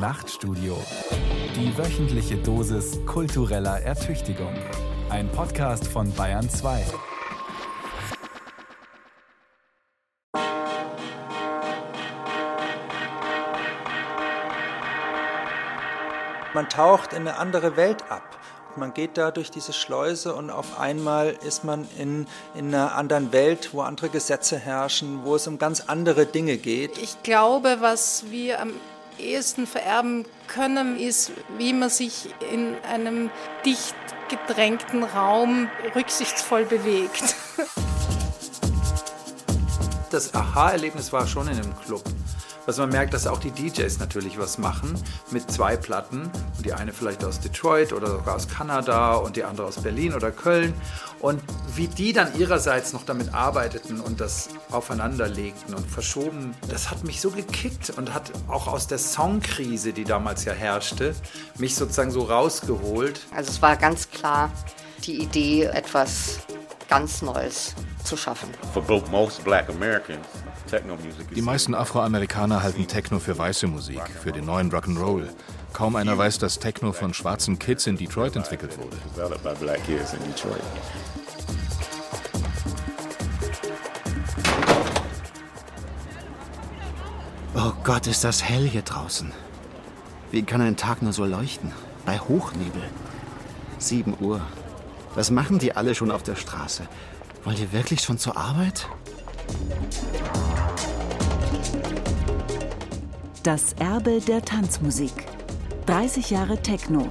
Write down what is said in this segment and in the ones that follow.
Nachtstudio. Die wöchentliche Dosis kultureller Ertüchtigung. Ein Podcast von Bayern 2. Man taucht in eine andere Welt ab. Man geht da durch diese Schleuse und auf einmal ist man in, in einer anderen Welt, wo andere Gesetze herrschen, wo es um ganz andere Dinge geht. Ich glaube, was wir am ehesten vererben können, ist, wie man sich in einem dicht gedrängten Raum rücksichtsvoll bewegt. Das Aha-Erlebnis war schon in einem Club. Was man merkt, dass auch die DJs natürlich was machen mit zwei Platten. Und die eine vielleicht aus Detroit oder sogar aus Kanada und die andere aus Berlin oder Köln. Und wie die dann ihrerseits noch damit arbeiteten und das aufeinander legten und verschoben, das hat mich so gekickt und hat auch aus der Songkrise, die damals ja herrschte, mich sozusagen so rausgeholt. Also es war ganz klar die Idee, etwas ganz Neues zu schaffen. For both most black Americans, die meisten Afroamerikaner halten Techno für weiße Musik, für den neuen Rock'n'Roll. Kaum einer weiß, dass Techno von schwarzen Kids in Detroit entwickelt wurde. Oh Gott, ist das hell hier draußen. Wie kann ein Tag nur so leuchten? Bei Hochnebel. 7 Uhr. Was machen die alle schon auf der Straße? Wollt ihr wirklich schon zur Arbeit? Das Erbe der Tanzmusik. 30 Jahre Techno.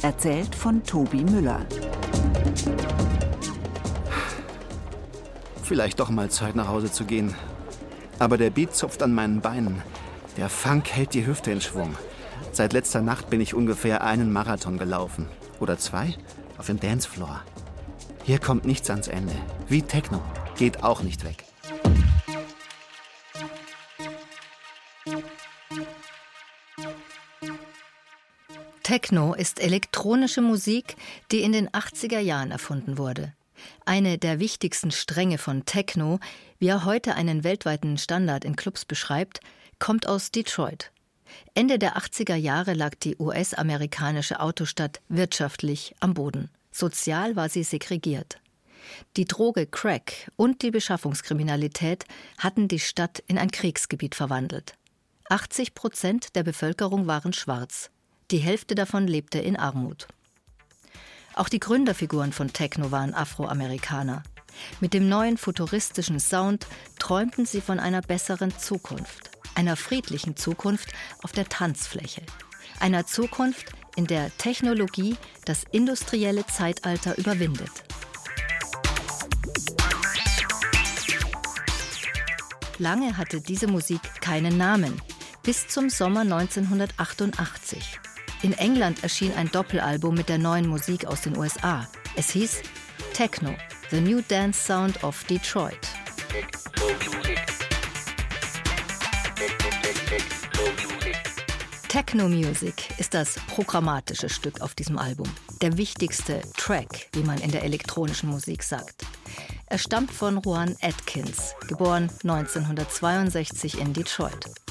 Erzählt von Tobi Müller. Vielleicht doch mal Zeit nach Hause zu gehen. Aber der Beat zupft an meinen Beinen. Der Funk hält die Hüfte in Schwung. Seit letzter Nacht bin ich ungefähr einen Marathon gelaufen. Oder zwei auf dem Dancefloor. Hier kommt nichts ans Ende. Wie Techno. Geht auch nicht weg. Techno ist elektronische Musik, die in den 80er Jahren erfunden wurde. Eine der wichtigsten Stränge von Techno, wie er heute einen weltweiten Standard in Clubs beschreibt, kommt aus Detroit. Ende der 80er Jahre lag die US-amerikanische Autostadt wirtschaftlich am Boden. Sozial war sie segregiert. Die Droge Crack und die Beschaffungskriminalität hatten die Stadt in ein Kriegsgebiet verwandelt. 80 Prozent der Bevölkerung waren schwarz. Die Hälfte davon lebte in Armut. Auch die Gründerfiguren von Techno waren Afroamerikaner. Mit dem neuen futuristischen Sound träumten sie von einer besseren Zukunft, einer friedlichen Zukunft auf der Tanzfläche, einer Zukunft, in der Technologie das industrielle Zeitalter überwindet. Lange hatte diese Musik keinen Namen, bis zum Sommer 1988. In England erschien ein Doppelalbum mit der neuen Musik aus den USA. Es hieß Techno, The New Dance Sound of Detroit. Techno Music ist das programmatische Stück auf diesem Album. Der wichtigste Track, wie man in der elektronischen Musik sagt. Er stammt von Juan Atkins, geboren 1962 in Detroit.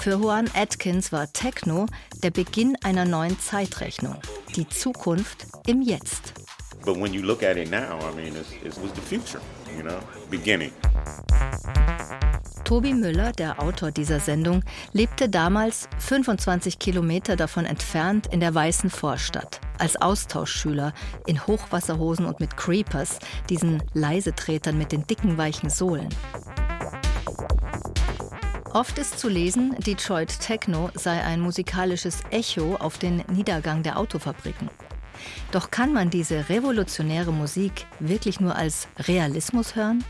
Für Juan Atkins war Techno der Beginn einer neuen Zeitrechnung, die Zukunft im Jetzt. But when you look at it now, I mean, it was the future, you know, beginning. Tobi Müller, der Autor dieser Sendung, lebte damals 25 Kilometer davon entfernt in der Weißen Vorstadt, als Austauschschüler in Hochwasserhosen und mit Creepers, diesen Leisetretern mit den dicken weichen Sohlen. Oft ist zu lesen, Detroit Techno sei ein musikalisches Echo auf den Niedergang der Autofabriken. Doch kann man diese revolutionäre Musik wirklich nur als Realismus hören?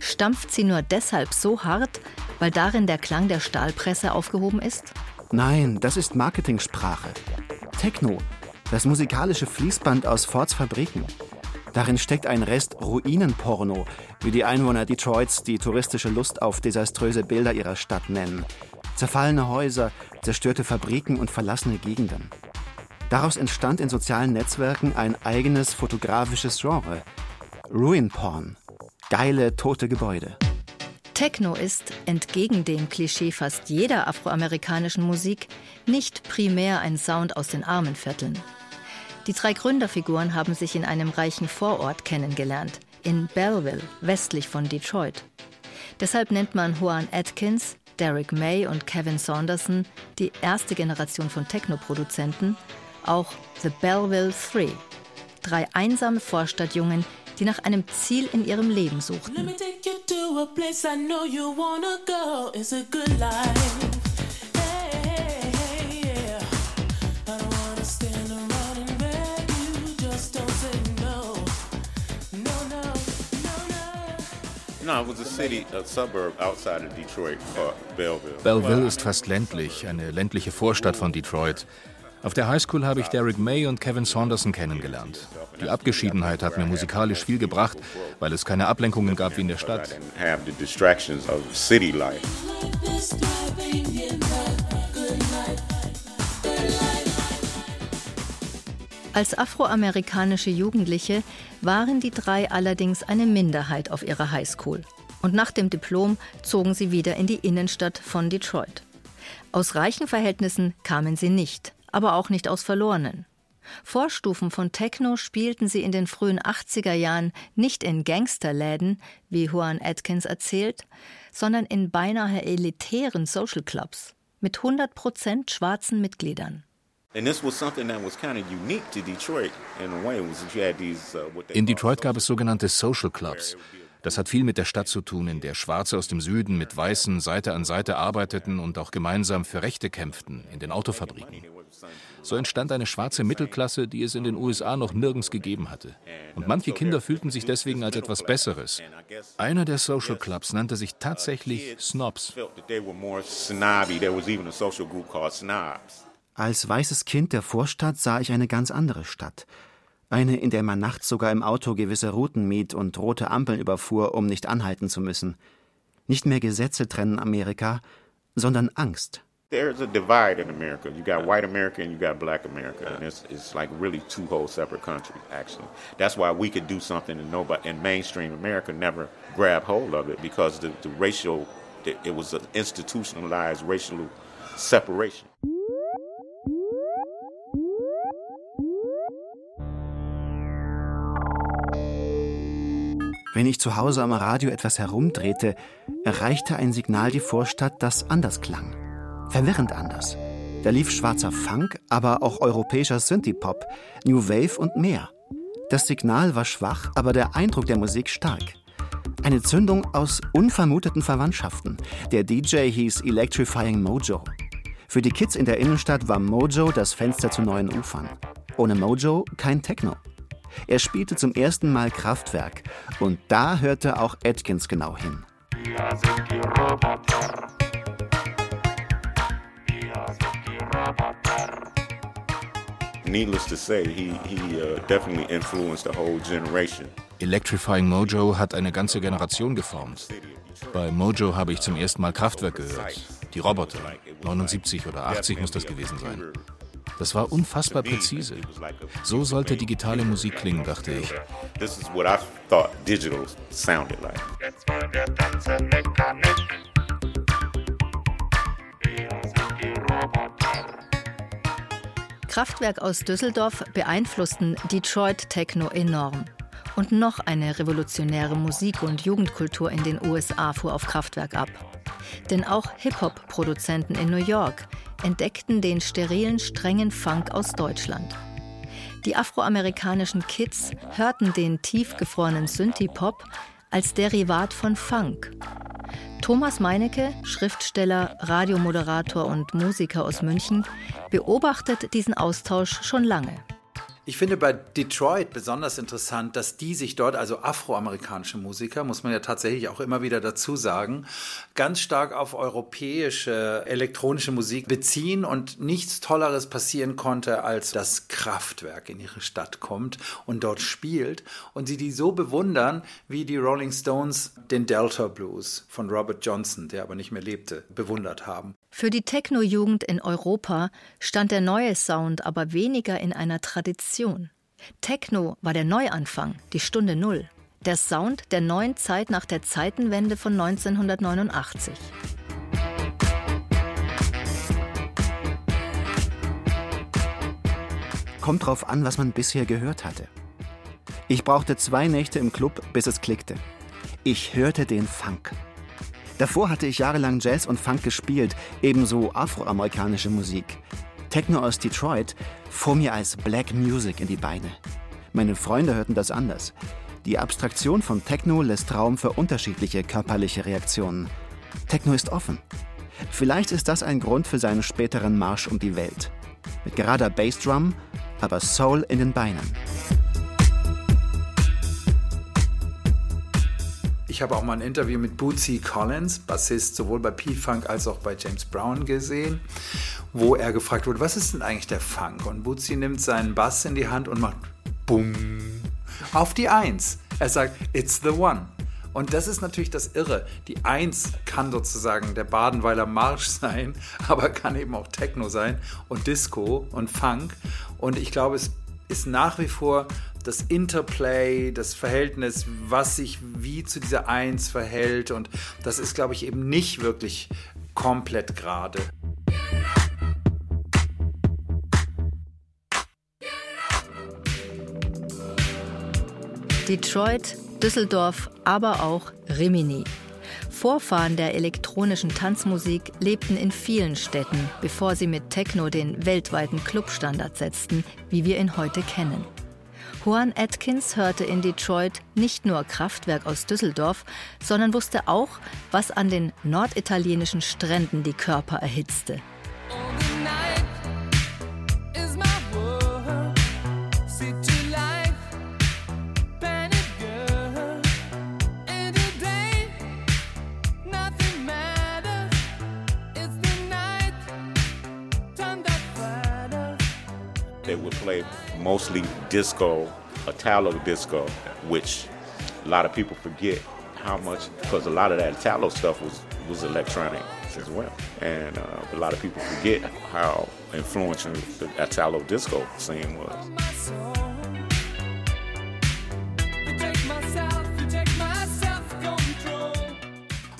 Stampft sie nur deshalb so hart, weil darin der Klang der Stahlpresse aufgehoben ist? Nein, das ist Marketingsprache. Techno, das musikalische Fließband aus Fords Fabriken. Darin steckt ein Rest Ruinenporno, wie die Einwohner Detroits die touristische Lust auf desaströse Bilder ihrer Stadt nennen. Zerfallene Häuser, zerstörte Fabriken und verlassene Gegenden. Daraus entstand in sozialen Netzwerken ein eigenes fotografisches Genre. Ruin Porn. Geile, tote Gebäude. Techno ist, entgegen dem Klischee fast jeder afroamerikanischen Musik, nicht primär ein Sound aus den Armenvierteln. Die drei Gründerfiguren haben sich in einem reichen Vorort kennengelernt, in Belleville, westlich von Detroit. Deshalb nennt man Juan Atkins, Derek May und Kevin Saunderson, die erste Generation von Techno-Produzenten, auch The Belleville Three. Drei einsame Vorstadtjungen, die nach einem Ziel in ihrem Leben suchten. Belleville ist fast ländlich, eine ländliche Vorstadt von Detroit. Auf der Highschool habe ich Derek May und Kevin Saunderson kennengelernt. Die Abgeschiedenheit hat mir musikalisch viel gebracht, weil es keine Ablenkungen gab wie in der Stadt. Als afroamerikanische Jugendliche waren die drei allerdings eine Minderheit auf ihrer Highschool. Und nach dem Diplom zogen sie wieder in die Innenstadt von Detroit. Aus reichen Verhältnissen kamen sie nicht, aber auch nicht aus verlorenen. Vorstufen von Techno spielten sie in den frühen 80er Jahren nicht in Gangsterläden, wie Juan Atkins erzählt, sondern in beinahe elitären Social Clubs mit 100 Prozent schwarzen Mitgliedern. In Detroit gab es sogenannte Social Clubs. Das hat viel mit der Stadt zu tun, in der Schwarze aus dem Süden mit Weißen Seite an Seite arbeiteten und auch gemeinsam für Rechte kämpften, in den Autofabriken. So entstand eine schwarze Mittelklasse, die es in den USA noch nirgends gegeben hatte. Und manche Kinder fühlten sich deswegen als etwas Besseres. Einer der Social Clubs nannte sich tatsächlich Snobs. Als weißes Kind der Vorstadt sah ich eine ganz andere Stadt. Eine, in der man nachts sogar im Auto gewisse Routen mied und rote Ampeln überfuhr, um nicht anhalten zu müssen. Nicht mehr Gesetze trennen Amerika, sondern Angst. There's a divide in America. You got white America and you got black America, and it's it's like really two whole separate countries. Actually, that's why we could do something and nobody in mainstream America never grabbed hold of it because the, the racial, it was an institutionalized racial separation. Wenn ich zu Hause am Radio etwas herumdrehte, erreichte ein Signal die Vorstadt, das anders klang. Verwirrend anders. Da lief schwarzer Funk, aber auch europäischer Synthie-Pop, New Wave und mehr. Das Signal war schwach, aber der Eindruck der Musik stark. Eine Zündung aus unvermuteten Verwandtschaften. Der DJ hieß Electrifying Mojo. Für die Kids in der Innenstadt war Mojo das Fenster zu neuen Ufern. Ohne Mojo kein Techno. Er spielte zum ersten Mal Kraftwerk und da hörte auch Atkins genau hin. Needless to say, he, he uh, definitely influenced the whole generation. Electrifying Mojo hat eine ganze Generation geformt. Bei Mojo habe ich zum ersten Mal Kraftwerk gehört. Die Roboter. 79 oder 80 muss das gewesen sein. Das war unfassbar präzise. So sollte digitale Musik klingen, dachte ich. Kraftwerk aus Düsseldorf beeinflussten Detroit Techno enorm. Und noch eine revolutionäre Musik- und Jugendkultur in den USA fuhr auf Kraftwerk ab. Denn auch Hip-Hop-Produzenten in New York entdeckten den sterilen, strengen Funk aus Deutschland. Die afroamerikanischen Kids hörten den tiefgefrorenen Synthie-Pop als Derivat von Funk. Thomas Meinecke, Schriftsteller, Radiomoderator und Musiker aus München, beobachtet diesen Austausch schon lange. Ich finde bei Detroit besonders interessant, dass die sich dort, also afroamerikanische Musiker, muss man ja tatsächlich auch immer wieder dazu sagen, ganz stark auf europäische elektronische Musik beziehen und nichts Tolleres passieren konnte, als dass Kraftwerk in ihre Stadt kommt und dort spielt und sie die so bewundern, wie die Rolling Stones den Delta Blues von Robert Johnson, der aber nicht mehr lebte, bewundert haben. Für die Techno-Jugend in Europa stand der neue Sound aber weniger in einer Tradition. Techno war der Neuanfang, die Stunde Null. Der Sound der neuen Zeit nach der Zeitenwende von 1989. Kommt drauf an, was man bisher gehört hatte. Ich brauchte zwei Nächte im Club, bis es klickte. Ich hörte den Funk. Davor hatte ich jahrelang Jazz und Funk gespielt, ebenso afroamerikanische Musik. Techno aus Detroit fuhr mir als Black Music in die Beine. Meine Freunde hörten das anders. Die Abstraktion von Techno lässt Raum für unterschiedliche körperliche Reaktionen. Techno ist offen. Vielleicht ist das ein Grund für seinen späteren Marsch um die Welt. Mit gerader Bassdrum, aber Soul in den Beinen. Ich habe auch mal ein Interview mit Bootsy Collins, Bassist sowohl bei P-Funk als auch bei James Brown gesehen, wo er gefragt wurde, was ist denn eigentlich der Funk? Und Bootsy nimmt seinen Bass in die Hand und macht Bumm auf die Eins. Er sagt, it's the one. Und das ist natürlich das Irre. Die Eins kann sozusagen der Badenweiler Marsch sein, aber kann eben auch Techno sein und Disco und Funk. Und ich glaube, es ist nach wie vor das Interplay, das Verhältnis, was sich wie zu dieser Eins verhält. Und das ist, glaube ich, eben nicht wirklich komplett gerade. Detroit, Düsseldorf, aber auch Rimini. Vorfahren der elektronischen Tanzmusik lebten in vielen Städten, bevor sie mit Techno den weltweiten Clubstandard setzten, wie wir ihn heute kennen. Juan Atkins hörte in Detroit nicht nur Kraftwerk aus Düsseldorf, sondern wusste auch, was an den norditalienischen Stränden die Körper erhitzte. Mostly disco, Italo disco, which a lot of people forget how much because a lot of that Italo stuff was was electronic as well, and uh, a lot of people forget how influential the Italo disco scene was.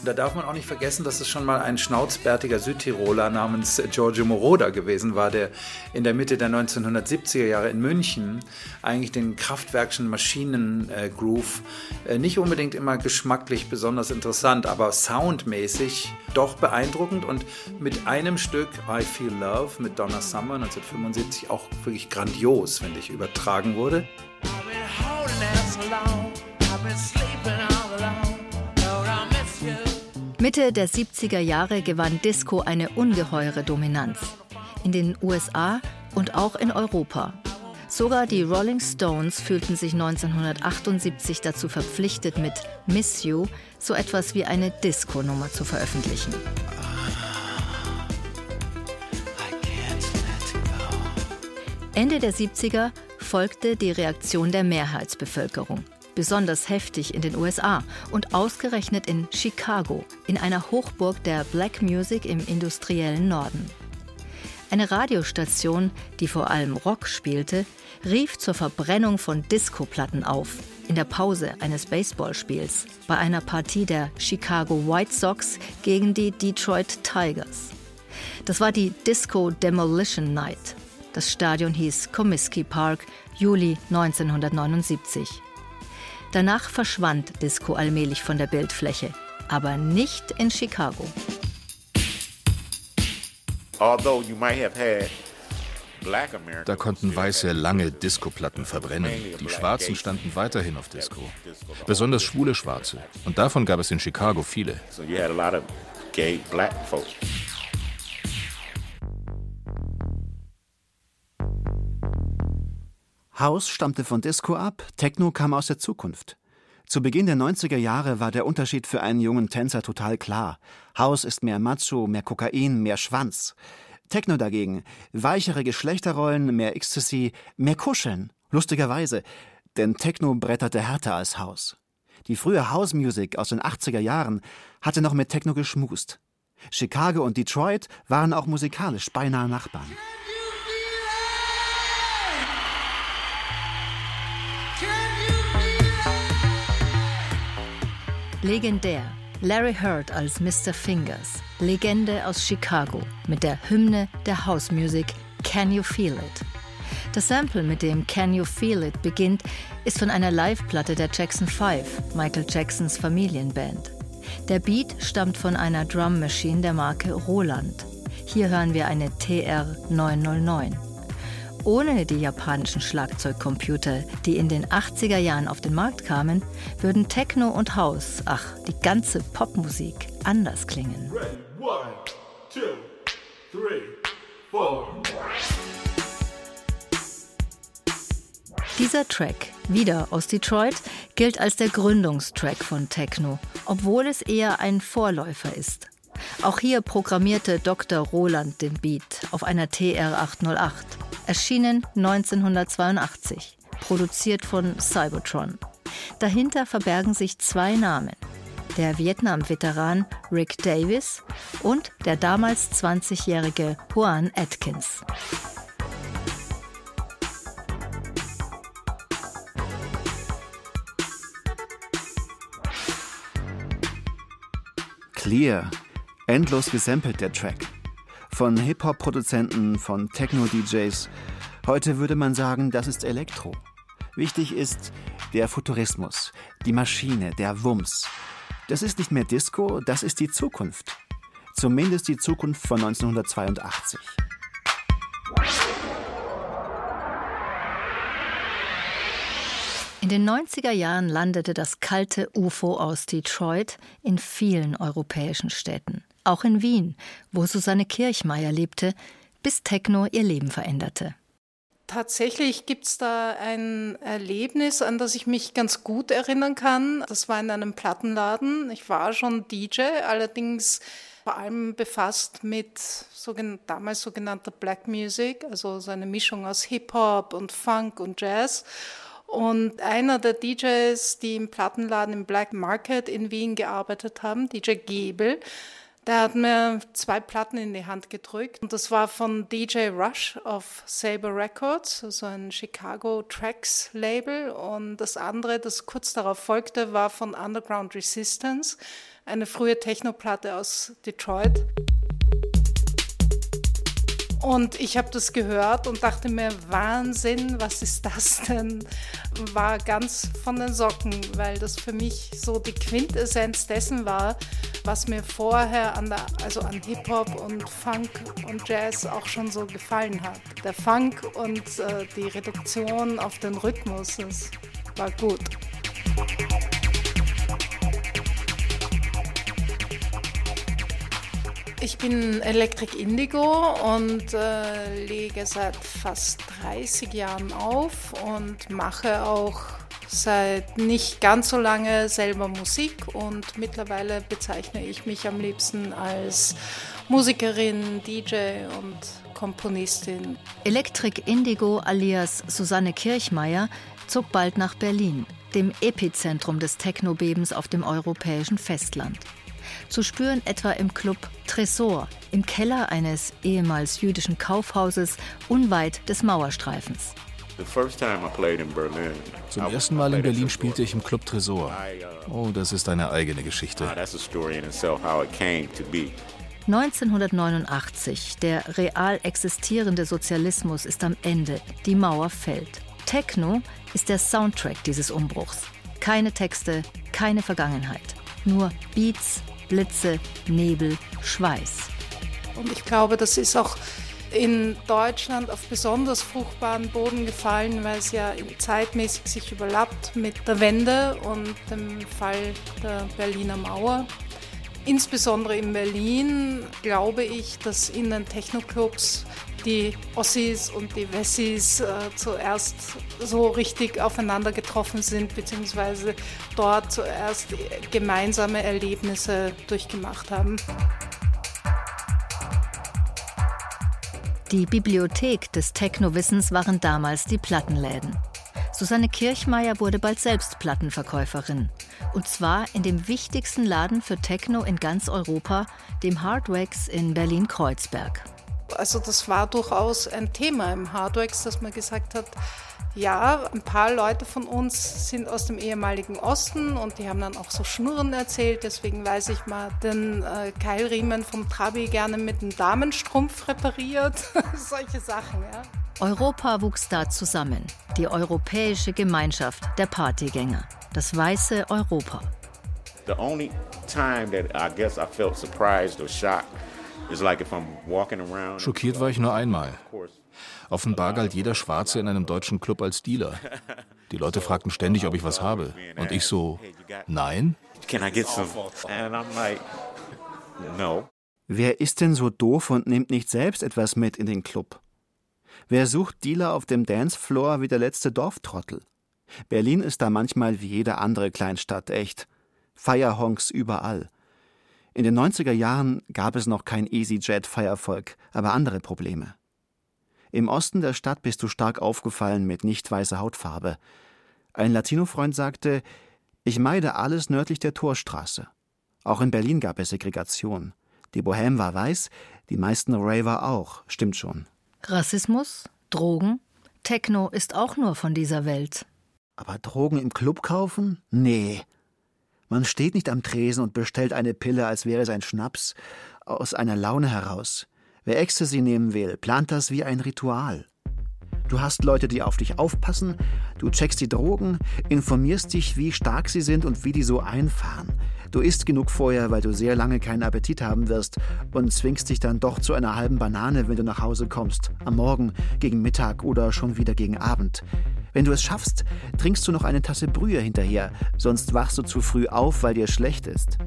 Und da darf man auch nicht vergessen, dass es schon mal ein schnauzbärtiger Südtiroler namens Giorgio Moroder gewesen war, der in der Mitte der 1970er Jahre in München eigentlich den Kraftwerkschen Maschinen-Groove äh, nicht unbedingt immer geschmacklich besonders interessant, aber soundmäßig doch beeindruckend und mit einem Stück I Feel Love mit Donna Summer 1975 auch wirklich grandios, finde ich, übertragen wurde. Mitte der 70er Jahre gewann Disco eine ungeheure Dominanz. In den USA und auch in Europa. Sogar die Rolling Stones fühlten sich 1978 dazu verpflichtet, mit Miss You so etwas wie eine Disco-Nummer zu veröffentlichen. Ende der 70er folgte die Reaktion der Mehrheitsbevölkerung besonders heftig in den USA und ausgerechnet in Chicago, in einer Hochburg der Black Music im industriellen Norden. Eine Radiostation, die vor allem Rock spielte, rief zur Verbrennung von Disco-Platten auf, in der Pause eines Baseballspiels, bei einer Partie der Chicago White Sox gegen die Detroit Tigers. Das war die Disco Demolition Night. Das Stadion hieß Comiskey Park, Juli 1979. Danach verschwand Disco allmählich von der Bildfläche, aber nicht in Chicago. Da konnten Weiße lange Disco-Platten verbrennen. Die Schwarzen standen weiterhin auf Disco. Besonders schwule Schwarze. Und davon gab es in Chicago viele. House stammte von Disco ab, Techno kam aus der Zukunft. Zu Beginn der 90er Jahre war der Unterschied für einen jungen Tänzer total klar. House ist mehr Macho, mehr Kokain, mehr Schwanz. Techno dagegen, weichere Geschlechterrollen, mehr Ecstasy, mehr Kuscheln. Lustigerweise, denn Techno bretterte härter als House. Die frühe House Music aus den 80er Jahren hatte noch mit Techno geschmust. Chicago und Detroit waren auch musikalisch beinahe Nachbarn. Legendär. Larry Heard als Mr. Fingers, Legende aus Chicago, mit der Hymne der House Music Can You Feel It? Das Sample, mit dem Can You Feel It beginnt, ist von einer Live-Platte der Jackson 5, Michael Jacksons Familienband. Der Beat stammt von einer Drum Machine der Marke Roland. Hier hören wir eine TR-909. Ohne die japanischen Schlagzeugcomputer, die in den 80er Jahren auf den Markt kamen, würden Techno und House, ach, die ganze Popmusik anders klingen. Dieser Track, wieder aus Detroit, gilt als der Gründungstrack von Techno, obwohl es eher ein Vorläufer ist. Auch hier programmierte Dr. Roland den Beat auf einer TR-808, erschienen 1982, produziert von Cybertron. Dahinter verbergen sich zwei Namen. Der Vietnam-Veteran Rick Davis und der damals 20-jährige Juan Atkins. Clear Endlos gesampelt der Track. Von Hip-Hop-Produzenten, von Techno-DJs. Heute würde man sagen, das ist Elektro. Wichtig ist der Futurismus, die Maschine, der Wumms. Das ist nicht mehr Disco, das ist die Zukunft. Zumindest die Zukunft von 1982. In den 90er Jahren landete das kalte UFO aus Detroit in vielen europäischen Städten auch in Wien, wo Susanne Kirchmeier lebte, bis Techno ihr Leben veränderte. Tatsächlich gibt es da ein Erlebnis, an das ich mich ganz gut erinnern kann. Das war in einem Plattenladen. Ich war schon DJ, allerdings vor allem befasst mit sogen damals sogenannter Black Music, also so eine Mischung aus Hip-Hop und Funk und Jazz. Und einer der DJs, die im Plattenladen im Black Market in Wien gearbeitet haben, DJ Gebel, der hat mir zwei Platten in die Hand gedrückt. Und das war von DJ Rush auf Saber Records, also ein Chicago Tracks Label. Und das andere, das kurz darauf folgte, war von Underground Resistance, eine frühe Technoplatte aus Detroit. Und ich habe das gehört und dachte mir, Wahnsinn, was ist das denn? War ganz von den Socken, weil das für mich so die Quintessenz dessen war, was mir vorher an, der, also an Hip-Hop und Funk und Jazz auch schon so gefallen hat. Der Funk und äh, die Reduktion auf den Rhythmus, das war gut. Ich bin Electric Indigo und äh, lege seit fast 30 Jahren auf und mache auch seit nicht ganz so lange selber Musik und mittlerweile bezeichne ich mich am liebsten als Musikerin, DJ und Komponistin. Electric Indigo alias Susanne Kirchmeier zog bald nach Berlin, dem Epizentrum des Technobebens auf dem europäischen Festland zu spüren etwa im Club Tresor, im Keller eines ehemals jüdischen Kaufhauses unweit des Mauerstreifens. Zum ersten Mal in Berlin spielte ich im Club Tresor. Uh, oh, das ist eine eigene Geschichte. 1989, der real existierende Sozialismus ist am Ende, die Mauer fällt. Techno ist der Soundtrack dieses Umbruchs. Keine Texte, keine Vergangenheit, nur Beats, Blitze, Nebel, Schweiß. Und ich glaube, das ist auch in Deutschland auf besonders fruchtbaren Boden gefallen, weil es ja zeitmäßig sich überlappt mit der Wende und dem Fall der Berliner Mauer. Insbesondere in Berlin glaube ich, dass in den Technoclubs die Ossis und die Wessis äh, zuerst so richtig aufeinander getroffen sind, beziehungsweise dort zuerst gemeinsame Erlebnisse durchgemacht haben. Die Bibliothek des Technowissens waren damals die Plattenläden. Susanne Kirchmeier wurde bald selbst Plattenverkäuferin. Und zwar in dem wichtigsten Laden für Techno in ganz Europa, dem Hardwax in Berlin-Kreuzberg. Also das war durchaus ein Thema im Hardwax, dass man gesagt hat, ja, ein paar Leute von uns sind aus dem ehemaligen Osten und die haben dann auch so Schnurren erzählt. Deswegen weiß ich mal den äh, Keilriemen vom Trabi gerne mit einem Damenstrumpf repariert. Solche Sachen, ja. Europa wuchs da zusammen. Die europäische Gemeinschaft der Partygänger. Das weiße Europa. The only time that I guess I felt surprised or shocked is like if I'm walking around. Schockiert war ich nur einmal. Offenbar galt jeder Schwarze in einem deutschen Club als Dealer. Die Leute fragten ständig, ob ich was habe. Und ich so, nein? Can I get some? And I'm like, no. Wer ist denn so doof und nimmt nicht selbst etwas mit in den Club? Wer sucht Dealer auf dem Dancefloor wie der letzte Dorftrottel? Berlin ist da manchmal wie jede andere Kleinstadt echt. Feierhonks überall. In den 90er Jahren gab es noch kein EasyJet-Feiervolk, aber andere Probleme. Im Osten der Stadt bist du stark aufgefallen mit nicht weißer Hautfarbe. Ein Latino-Freund sagte, ich meide alles nördlich der Torstraße. Auch in Berlin gab es Segregation. Die Bohème war weiß, die meisten Raver auch, stimmt schon. Rassismus, Drogen, Techno ist auch nur von dieser Welt. Aber Drogen im Club kaufen? Nee. Man steht nicht am Tresen und bestellt eine Pille, als wäre es ein Schnaps, aus einer Laune heraus. Wer Ecstasy nehmen will, plant das wie ein Ritual. Du hast Leute, die auf dich aufpassen, du checkst die Drogen, informierst dich, wie stark sie sind und wie die so einfahren. Du isst genug vorher, weil du sehr lange keinen Appetit haben wirst und zwingst dich dann doch zu einer halben Banane, wenn du nach Hause kommst, am Morgen, gegen Mittag oder schon wieder gegen Abend. Wenn du es schaffst, trinkst du noch eine Tasse Brühe hinterher, sonst wachst du zu früh auf, weil dir schlecht ist.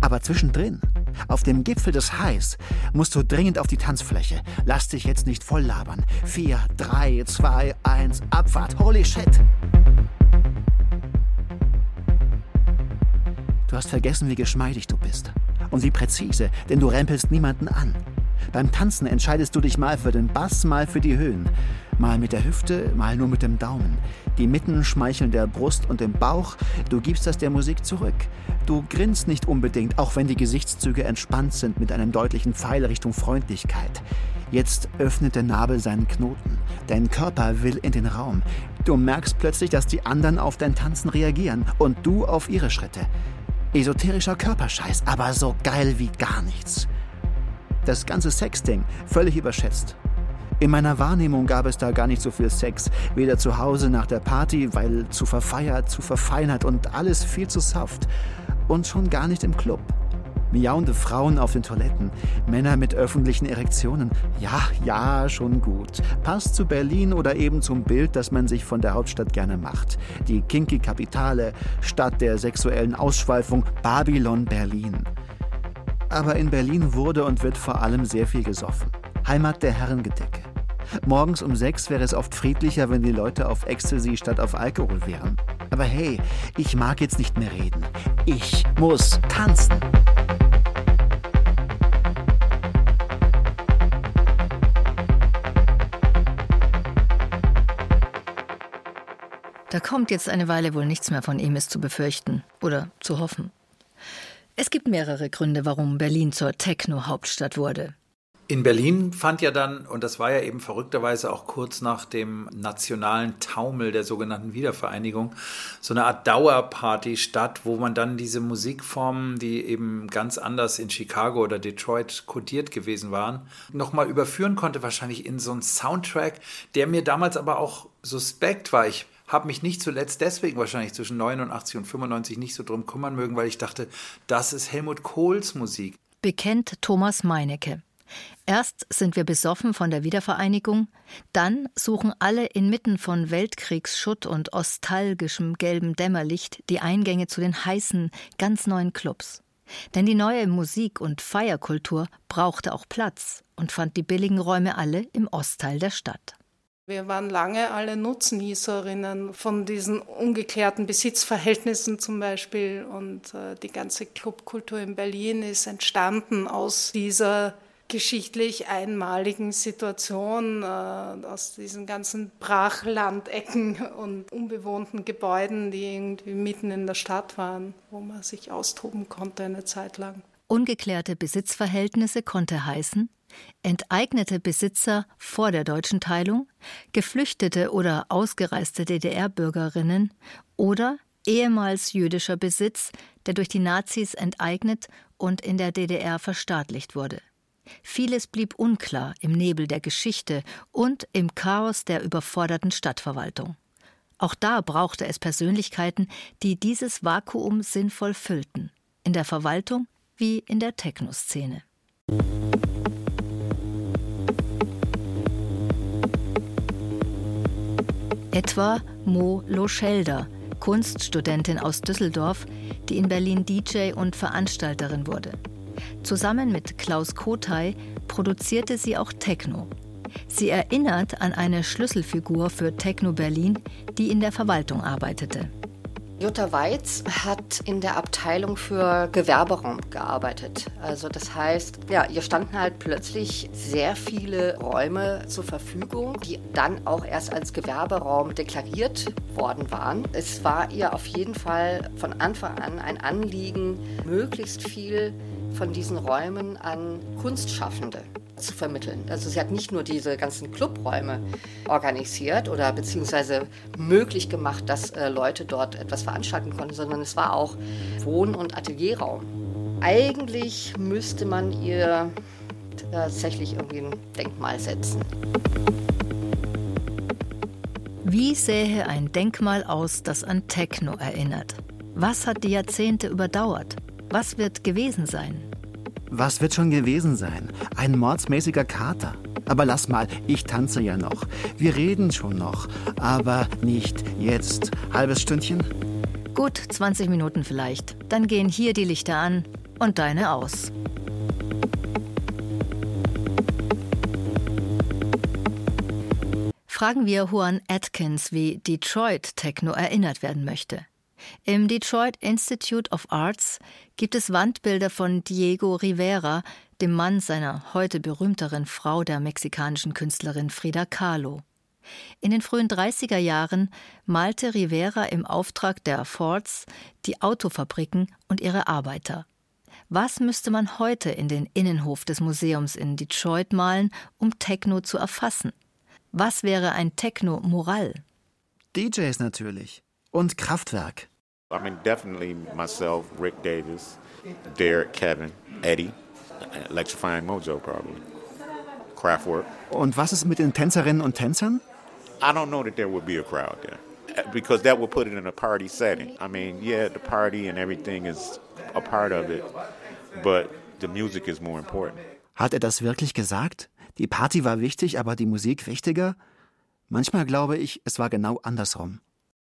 Aber zwischendrin, auf dem Gipfel des Highs, musst du dringend auf die Tanzfläche. Lass dich jetzt nicht voll labern. Vier, drei, zwei, eins, Abfahrt. Holy shit! Du hast vergessen, wie geschmeidig du bist. Und wie präzise, denn du rempelst niemanden an. Beim Tanzen entscheidest du dich mal für den Bass, mal für die Höhen. Mal mit der Hüfte, mal nur mit dem Daumen. Die Mitten schmeicheln der Brust und dem Bauch. Du gibst das der Musik zurück. Du grinst nicht unbedingt, auch wenn die Gesichtszüge entspannt sind mit einem deutlichen Pfeil Richtung Freundlichkeit. Jetzt öffnet der Nabel seinen Knoten. Dein Körper will in den Raum. Du merkst plötzlich, dass die anderen auf dein Tanzen reagieren und du auf ihre Schritte. Esoterischer Körperscheiß, aber so geil wie gar nichts. Das ganze Sexding völlig überschätzt. In meiner Wahrnehmung gab es da gar nicht so viel Sex. Weder zu Hause nach der Party, weil zu verfeiert, zu verfeinert und alles viel zu soft. Und schon gar nicht im Club. Miauende Frauen auf den Toiletten, Männer mit öffentlichen Erektionen. Ja, ja, schon gut. Passt zu Berlin oder eben zum Bild, das man sich von der Hauptstadt gerne macht. Die kinky Kapitale, Stadt der sexuellen Ausschweifung, Babylon Berlin. Aber in Berlin wurde und wird vor allem sehr viel gesoffen. Heimat der Herrengedecke. Morgens um sechs wäre es oft friedlicher, wenn die Leute auf Ecstasy statt auf Alkohol wären. Aber hey, ich mag jetzt nicht mehr reden. Ich muss tanzen. Da kommt jetzt eine Weile wohl nichts mehr von ihm ist zu befürchten oder zu hoffen. Es gibt mehrere Gründe, warum Berlin zur Techno-Hauptstadt wurde. In Berlin fand ja dann, und das war ja eben verrückterweise auch kurz nach dem nationalen Taumel der sogenannten Wiedervereinigung, so eine Art Dauerparty statt, wo man dann diese Musikformen, die eben ganz anders in Chicago oder Detroit kodiert gewesen waren, nochmal überführen konnte, wahrscheinlich in so einen Soundtrack, der mir damals aber auch suspekt war. Ich habe mich nicht zuletzt deswegen wahrscheinlich zwischen 89 und 95 nicht so drum kümmern mögen, weil ich dachte, das ist Helmut Kohls Musik. Bekennt Thomas Meinecke. Erst sind wir besoffen von der Wiedervereinigung, dann suchen alle inmitten von Weltkriegsschutt und ostalgischem gelbem Dämmerlicht die Eingänge zu den heißen, ganz neuen Clubs. Denn die neue Musik- und Feierkultur brauchte auch Platz und fand die billigen Räume alle im Ostteil der Stadt. Wir waren lange alle Nutznießerinnen von diesen ungeklärten Besitzverhältnissen zum Beispiel. Und äh, die ganze Clubkultur in Berlin ist entstanden aus dieser geschichtlich einmaligen Situation, äh, aus diesen ganzen Brachlandecken und unbewohnten Gebäuden, die irgendwie mitten in der Stadt waren, wo man sich austoben konnte eine Zeit lang. Ungeklärte Besitzverhältnisse konnte heißen enteignete Besitzer vor der deutschen Teilung, geflüchtete oder ausgereiste DDR-Bürgerinnen oder ehemals jüdischer Besitz, der durch die Nazis enteignet und in der DDR verstaatlicht wurde. Vieles blieb unklar im Nebel der Geschichte und im Chaos der überforderten Stadtverwaltung. Auch da brauchte es Persönlichkeiten, die dieses Vakuum sinnvoll füllten, in der Verwaltung wie in der Techno-Szene. Etwa Mo Loschelder, Kunststudentin aus Düsseldorf, die in Berlin DJ und Veranstalterin wurde. Zusammen mit Klaus Kotay produzierte sie auch Techno. Sie erinnert an eine Schlüsselfigur für Techno Berlin, die in der Verwaltung arbeitete. Jutta Weiz hat in der Abteilung für Gewerberaum gearbeitet. Also das heißt, ja, ihr standen halt plötzlich sehr viele Räume zur Verfügung, die dann auch erst als Gewerberaum deklariert worden waren. Es war ihr auf jeden Fall von Anfang an ein Anliegen, möglichst viel von diesen Räumen an Kunstschaffende zu vermitteln. Also sie hat nicht nur diese ganzen Clubräume organisiert oder beziehungsweise möglich gemacht, dass äh, Leute dort etwas veranstalten konnten, sondern es war auch Wohn- und Atelierraum. Eigentlich müsste man ihr tatsächlich irgendwie ein Denkmal setzen. Wie sähe ein Denkmal aus, das an Techno erinnert? Was hat die Jahrzehnte überdauert? Was wird gewesen sein? Was wird schon gewesen sein? Ein mordsmäßiger Kater. Aber lass mal, ich tanze ja noch. Wir reden schon noch. Aber nicht jetzt. Halbes Stündchen? Gut, 20 Minuten vielleicht. Dann gehen hier die Lichter an und deine aus. Fragen wir Juan Atkins, wie Detroit Techno erinnert werden möchte. Im Detroit Institute of Arts gibt es Wandbilder von Diego Rivera, dem Mann seiner heute berühmteren Frau, der mexikanischen Künstlerin Frida Kahlo. In den frühen 30er Jahren malte Rivera im Auftrag der Fords die Autofabriken und ihre Arbeiter. Was müsste man heute in den Innenhof des Museums in Detroit malen, um Techno zu erfassen? Was wäre ein Techno-Moral? DJs natürlich. Und Kraftwerk. I mean, definitely myself, Rick Davis, Derek, Kevin, Eddie, Electrifying Mojo probably. Kraftwerk. Und was ist mit den Tänzerinnen und Tänzern? I don't know that there would be a crowd there because that would put it in a party setting. I mean, yeah, the party and everything is a part of it, but the music is more important. Hat er das wirklich gesagt? Die Party war wichtig, aber die Musik wichtiger? Manchmal glaube ich, es war genau andersrum.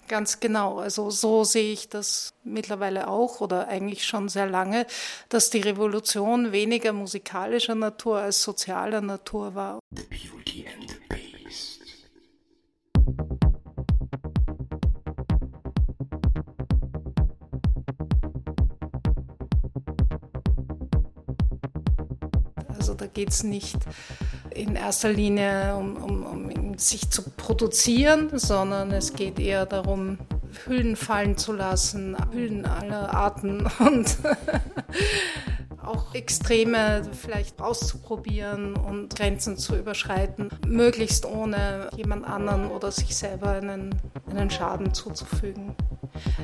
Ganz genau. Also so sehe ich das mittlerweile auch oder eigentlich schon sehr lange, dass die Revolution weniger musikalischer Natur als sozialer Natur war. The beauty and the beast. Also da geht es nicht in erster Linie um, um, um sich zu produzieren, sondern es geht eher darum, Hüllen fallen zu lassen, Hüllen aller Arten und auch Extreme vielleicht auszuprobieren und Grenzen zu überschreiten, möglichst ohne jemand anderen oder sich selber einen, einen Schaden zuzufügen.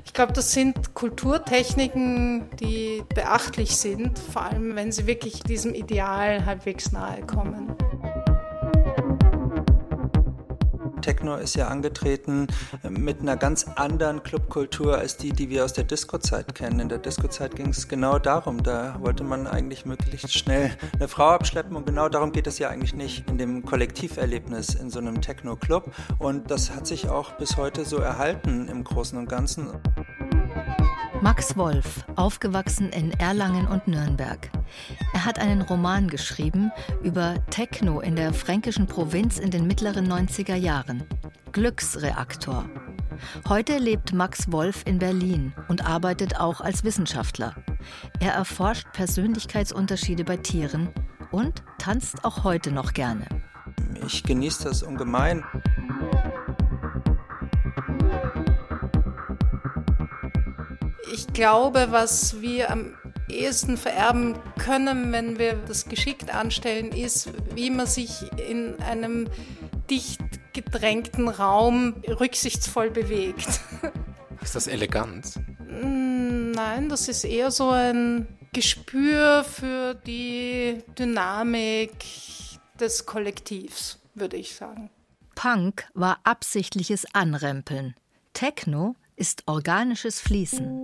Ich glaube, das sind Kulturtechniken, die beachtlich sind, vor allem wenn sie wirklich diesem Ideal halbwegs nahe kommen. Techno ist ja angetreten mit einer ganz anderen Clubkultur als die, die wir aus der Disco-Zeit kennen. In der Disco-Zeit ging es genau darum. Da wollte man eigentlich möglichst schnell eine Frau abschleppen und genau darum geht es ja eigentlich nicht in dem Kollektiverlebnis in so einem Techno-Club. Und das hat sich auch bis heute so erhalten im Großen und Ganzen. Max Wolf, aufgewachsen in Erlangen und Nürnberg. Er hat einen Roman geschrieben über Techno in der fränkischen Provinz in den mittleren 90er Jahren. Glücksreaktor. Heute lebt Max Wolf in Berlin und arbeitet auch als Wissenschaftler. Er erforscht Persönlichkeitsunterschiede bei Tieren und tanzt auch heute noch gerne. Ich genieße das ungemein. Ich glaube, was wir am ehesten vererben können, wenn wir das geschickt anstellen, ist, wie man sich in einem dicht gedrängten Raum rücksichtsvoll bewegt. Ist das Eleganz? Mm, nein, das ist eher so ein Gespür für die Dynamik des Kollektivs, würde ich sagen. Punk war absichtliches Anrempeln. Techno ist organisches Fließen.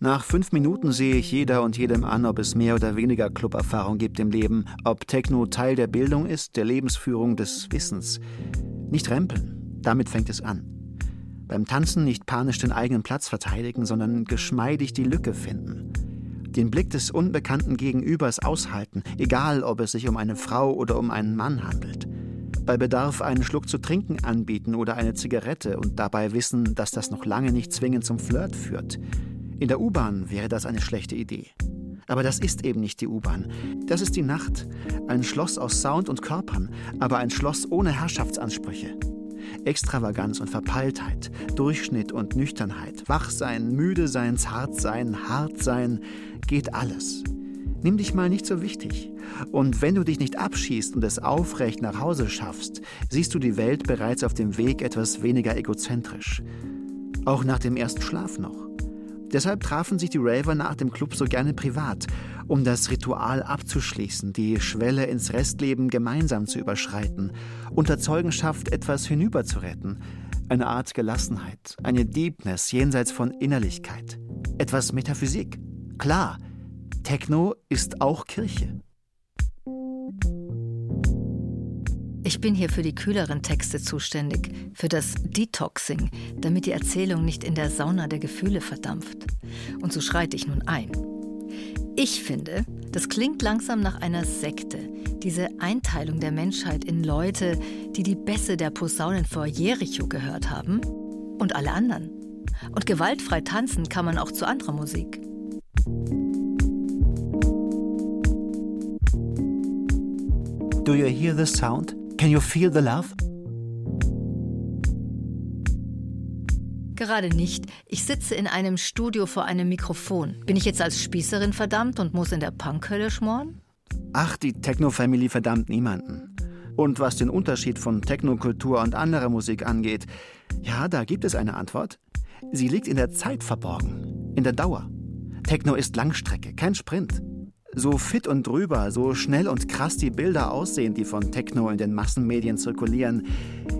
Nach fünf Minuten sehe ich jeder und jedem an, ob es mehr oder weniger Cluberfahrung gibt im Leben, ob Techno Teil der Bildung ist, der Lebensführung, des Wissens. Nicht rempeln, damit fängt es an. Beim Tanzen nicht panisch den eigenen Platz verteidigen, sondern geschmeidig die Lücke finden. Den Blick des unbekannten Gegenübers aushalten, egal ob es sich um eine Frau oder um einen Mann handelt. Bei Bedarf einen Schluck zu trinken anbieten oder eine Zigarette und dabei wissen, dass das noch lange nicht zwingend zum Flirt führt. In der U-Bahn wäre das eine schlechte Idee. Aber das ist eben nicht die U-Bahn. Das ist die Nacht. Ein Schloss aus Sound und Körpern, aber ein Schloss ohne Herrschaftsansprüche. Extravaganz und Verpeiltheit, Durchschnitt und Nüchternheit, Wachsein, müde sein, zart sein, hart sein, geht alles. Nimm dich mal nicht so wichtig. Und wenn du dich nicht abschießt und es aufrecht nach Hause schaffst, siehst du die Welt bereits auf dem Weg etwas weniger egozentrisch. Auch nach dem ersten Schlaf noch. Deshalb trafen sich die Raver nach dem Club so gerne privat, um das Ritual abzuschließen, die Schwelle ins Restleben gemeinsam zu überschreiten, unter Zeugenschaft etwas hinüberzuretten. Eine Art Gelassenheit, eine Deepness jenseits von Innerlichkeit, etwas Metaphysik. Klar, Techno ist auch Kirche. Ich bin hier für die kühleren Texte zuständig, für das Detoxing, damit die Erzählung nicht in der Sauna der Gefühle verdampft. Und so schreite ich nun ein. Ich finde, das klingt langsam nach einer Sekte, diese Einteilung der Menschheit in Leute, die die Bässe der Posaunen vor Jericho gehört haben und alle anderen. Und gewaltfrei tanzen kann man auch zu anderer Musik. Do you hear the sound? Can you feel the love? Gerade nicht. Ich sitze in einem Studio vor einem Mikrofon. Bin ich jetzt als Spießerin verdammt und muss in der Punkhölle schmoren? Ach, die Techno-Family verdammt niemanden. Und was den Unterschied von Technokultur und anderer Musik angeht, ja, da gibt es eine Antwort. Sie liegt in der Zeit verborgen, in der Dauer. Techno ist Langstrecke, kein Sprint. So fit und drüber, so schnell und krass die Bilder aussehen, die von Techno in den Massenmedien zirkulieren,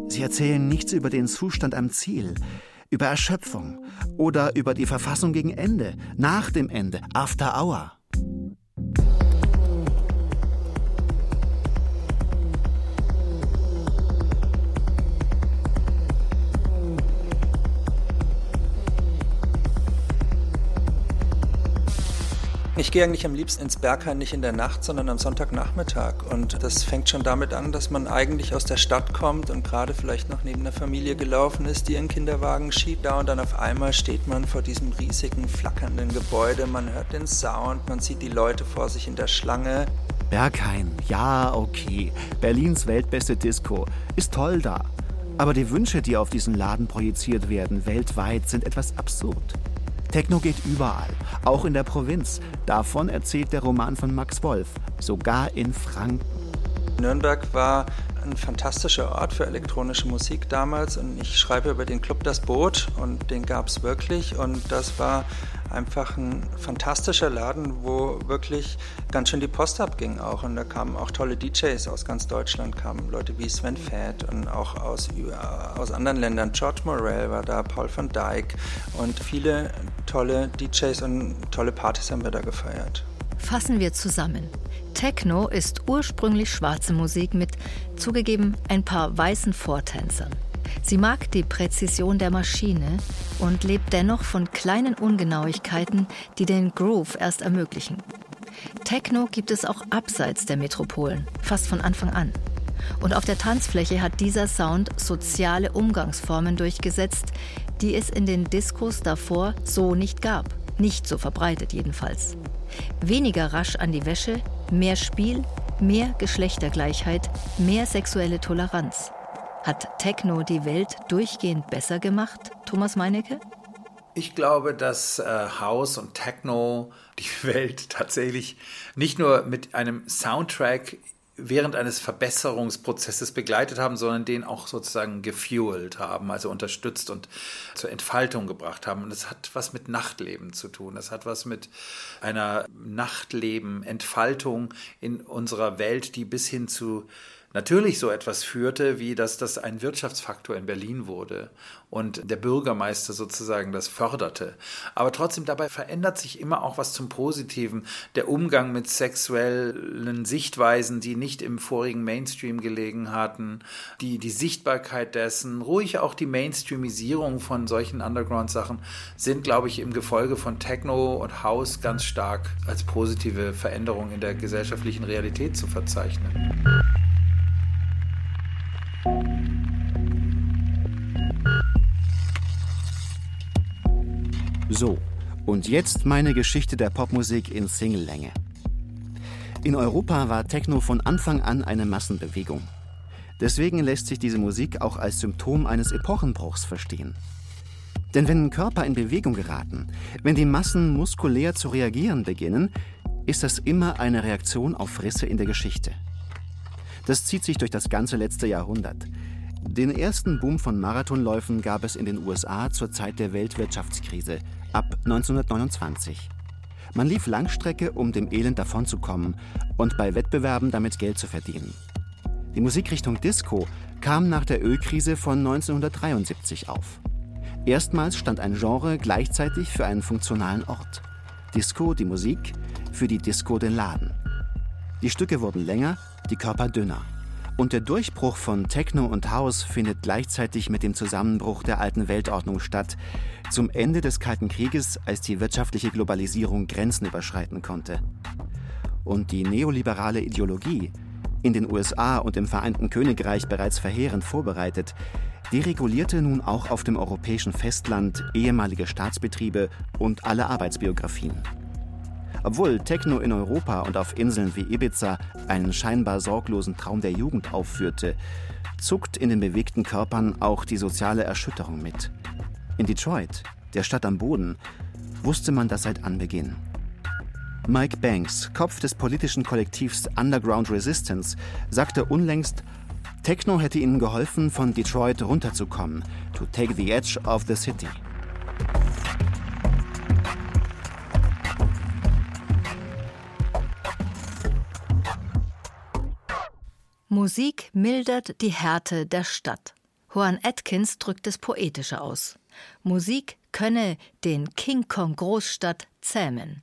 sie erzählen nichts über den Zustand am Ziel, über Erschöpfung oder über die Verfassung gegen Ende, nach dem Ende, after hour. Ich gehe eigentlich am liebsten ins Berghain nicht in der Nacht, sondern am Sonntagnachmittag. Und das fängt schon damit an, dass man eigentlich aus der Stadt kommt und gerade vielleicht noch neben der Familie gelaufen ist, die ihren Kinderwagen schiebt. Da und dann auf einmal steht man vor diesem riesigen, flackernden Gebäude. Man hört den Sound, man sieht die Leute vor sich in der Schlange. Berghain, ja, okay. Berlins weltbeste Disco. Ist toll da. Aber die Wünsche, die auf diesen Laden projiziert werden, weltweit, sind etwas absurd. Techno geht überall, auch in der Provinz. Davon erzählt der Roman von Max Wolf, sogar in Franken. Nürnberg war ein fantastischer Ort für elektronische Musik damals und ich schreibe über den Club Das Boot und den gab es wirklich und das war einfach ein fantastischer Laden, wo wirklich ganz schön die Post abging auch. Und da kamen auch tolle DJs aus ganz Deutschland, kamen Leute wie Sven Fett und auch aus, aus anderen Ländern. George Morell war da, Paul van Dyk und viele tolle DJs und tolle Partys haben wir da gefeiert. Fassen wir zusammen. Techno ist ursprünglich schwarze Musik mit zugegeben ein paar weißen Vortänzern. Sie mag die Präzision der Maschine und lebt dennoch von kleinen Ungenauigkeiten, die den Groove erst ermöglichen. Techno gibt es auch abseits der Metropolen, fast von Anfang an. Und auf der Tanzfläche hat dieser Sound soziale Umgangsformen durchgesetzt, die es in den Diskos davor so nicht gab. Nicht so verbreitet jedenfalls. Weniger rasch an die Wäsche, mehr Spiel, mehr Geschlechtergleichheit, mehr sexuelle Toleranz Hat Techno die Welt durchgehend besser gemacht, Thomas Meinecke? Ich glaube, dass äh, House und Techno die Welt tatsächlich nicht nur mit einem Soundtrack während eines Verbesserungsprozesses begleitet haben, sondern den auch sozusagen gefuelt haben, also unterstützt und zur Entfaltung gebracht haben. Und das hat was mit Nachtleben zu tun. Das hat was mit einer Nachtleben, Entfaltung in unserer Welt, die bis hin zu natürlich so etwas führte, wie dass das ein Wirtschaftsfaktor in Berlin wurde und der Bürgermeister sozusagen das förderte. Aber trotzdem dabei verändert sich immer auch was zum Positiven. Der Umgang mit sexuellen Sichtweisen, die nicht im vorigen Mainstream gelegen hatten, die, die Sichtbarkeit dessen, ruhig auch die Mainstreamisierung von solchen Underground-Sachen sind, glaube ich, im Gefolge von Techno und House ganz stark als positive Veränderung in der gesellschaftlichen Realität zu verzeichnen. So, und jetzt meine Geschichte der Popmusik in Singellänge. In Europa war Techno von Anfang an eine Massenbewegung. Deswegen lässt sich diese Musik auch als Symptom eines Epochenbruchs verstehen. Denn wenn Körper in Bewegung geraten, wenn die Massen muskulär zu reagieren beginnen, ist das immer eine Reaktion auf Risse in der Geschichte. Das zieht sich durch das ganze letzte Jahrhundert. Den ersten Boom von Marathonläufen gab es in den USA zur Zeit der Weltwirtschaftskrise ab 1929. Man lief Langstrecke, um dem Elend davonzukommen und bei Wettbewerben damit Geld zu verdienen. Die Musikrichtung Disco kam nach der Ölkrise von 1973 auf. Erstmals stand ein Genre gleichzeitig für einen funktionalen Ort. Disco, die Musik, für die Disco den Laden. Die Stücke wurden länger, die Körper dünner. Und der Durchbruch von Techno und House findet gleichzeitig mit dem Zusammenbruch der alten Weltordnung statt, zum Ende des Kalten Krieges, als die wirtschaftliche Globalisierung Grenzen überschreiten konnte. Und die neoliberale Ideologie, in den USA und im Vereinten Königreich bereits verheerend vorbereitet, deregulierte nun auch auf dem europäischen Festland ehemalige Staatsbetriebe und alle Arbeitsbiografien. Obwohl Techno in Europa und auf Inseln wie Ibiza einen scheinbar sorglosen Traum der Jugend aufführte, zuckt in den bewegten Körpern auch die soziale Erschütterung mit. In Detroit, der Stadt am Boden, wusste man das seit Anbeginn. Mike Banks, Kopf des politischen Kollektivs Underground Resistance, sagte unlängst, Techno hätte ihnen geholfen, von Detroit runterzukommen, to take the edge of the city. Musik mildert die Härte der Stadt. Juan Atkins drückt es poetischer aus. Musik könne den King Kong Großstadt zähmen.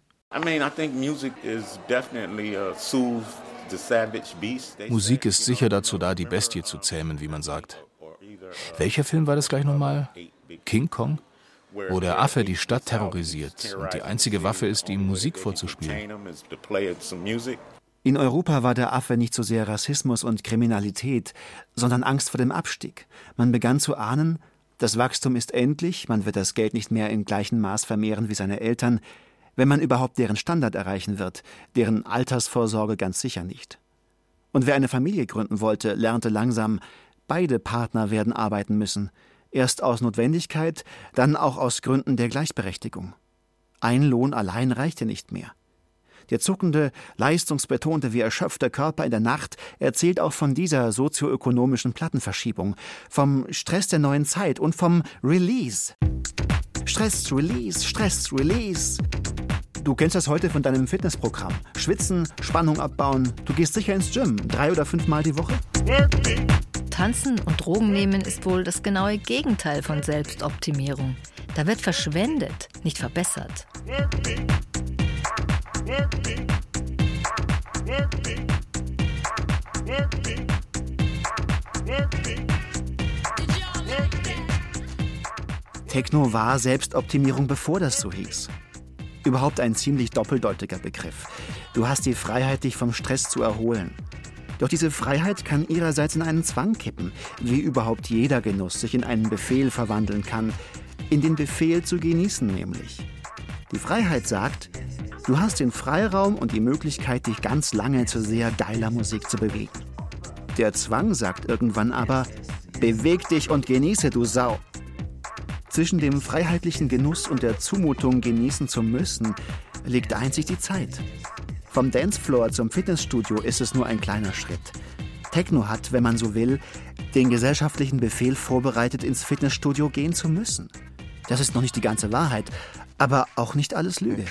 Musik ist sicher dazu da, die Bestie zu zähmen, wie man sagt. Welcher Film war das gleich nochmal? King Kong? Wo der Affe die Stadt terrorisiert und die einzige Waffe ist, ihm Musik vorzuspielen. In Europa war der Affe nicht so sehr Rassismus und Kriminalität, sondern Angst vor dem Abstieg. Man begann zu ahnen, das Wachstum ist endlich, man wird das Geld nicht mehr in gleichem Maß vermehren wie seine Eltern, wenn man überhaupt deren Standard erreichen wird, deren Altersvorsorge ganz sicher nicht. Und wer eine Familie gründen wollte, lernte langsam, beide Partner werden arbeiten müssen, erst aus Notwendigkeit, dann auch aus Gründen der Gleichberechtigung. Ein Lohn allein reichte nicht mehr. Der zuckende, leistungsbetonte wie erschöpfte Körper in der Nacht erzählt auch von dieser sozioökonomischen Plattenverschiebung, vom Stress der neuen Zeit und vom Release. Stress, Release, Stress, Release. Du kennst das heute von deinem Fitnessprogramm. Schwitzen, Spannung abbauen. Du gehst sicher ins Gym, drei oder fünfmal die Woche. Tanzen und Drogen nehmen ist wohl das genaue Gegenteil von Selbstoptimierung. Da wird verschwendet, nicht verbessert. Techno war Selbstoptimierung, bevor das so hieß. Überhaupt ein ziemlich doppeldeutiger Begriff. Du hast die Freiheit, dich vom Stress zu erholen. Doch diese Freiheit kann ihrerseits in einen Zwang kippen, wie überhaupt jeder Genuss sich in einen Befehl verwandeln kann, in den Befehl zu genießen nämlich. Die Freiheit sagt, Du hast den Freiraum und die Möglichkeit, dich ganz lange zu sehr geiler Musik zu bewegen. Der Zwang sagt irgendwann aber, Beweg dich und genieße, du Sau. Zwischen dem freiheitlichen Genuss und der Zumutung genießen zu müssen, liegt einzig die Zeit. Vom Dancefloor zum Fitnessstudio ist es nur ein kleiner Schritt. Techno hat, wenn man so will, den gesellschaftlichen Befehl vorbereitet, ins Fitnessstudio gehen zu müssen. Das ist noch nicht die ganze Wahrheit, aber auch nicht alles Lüge.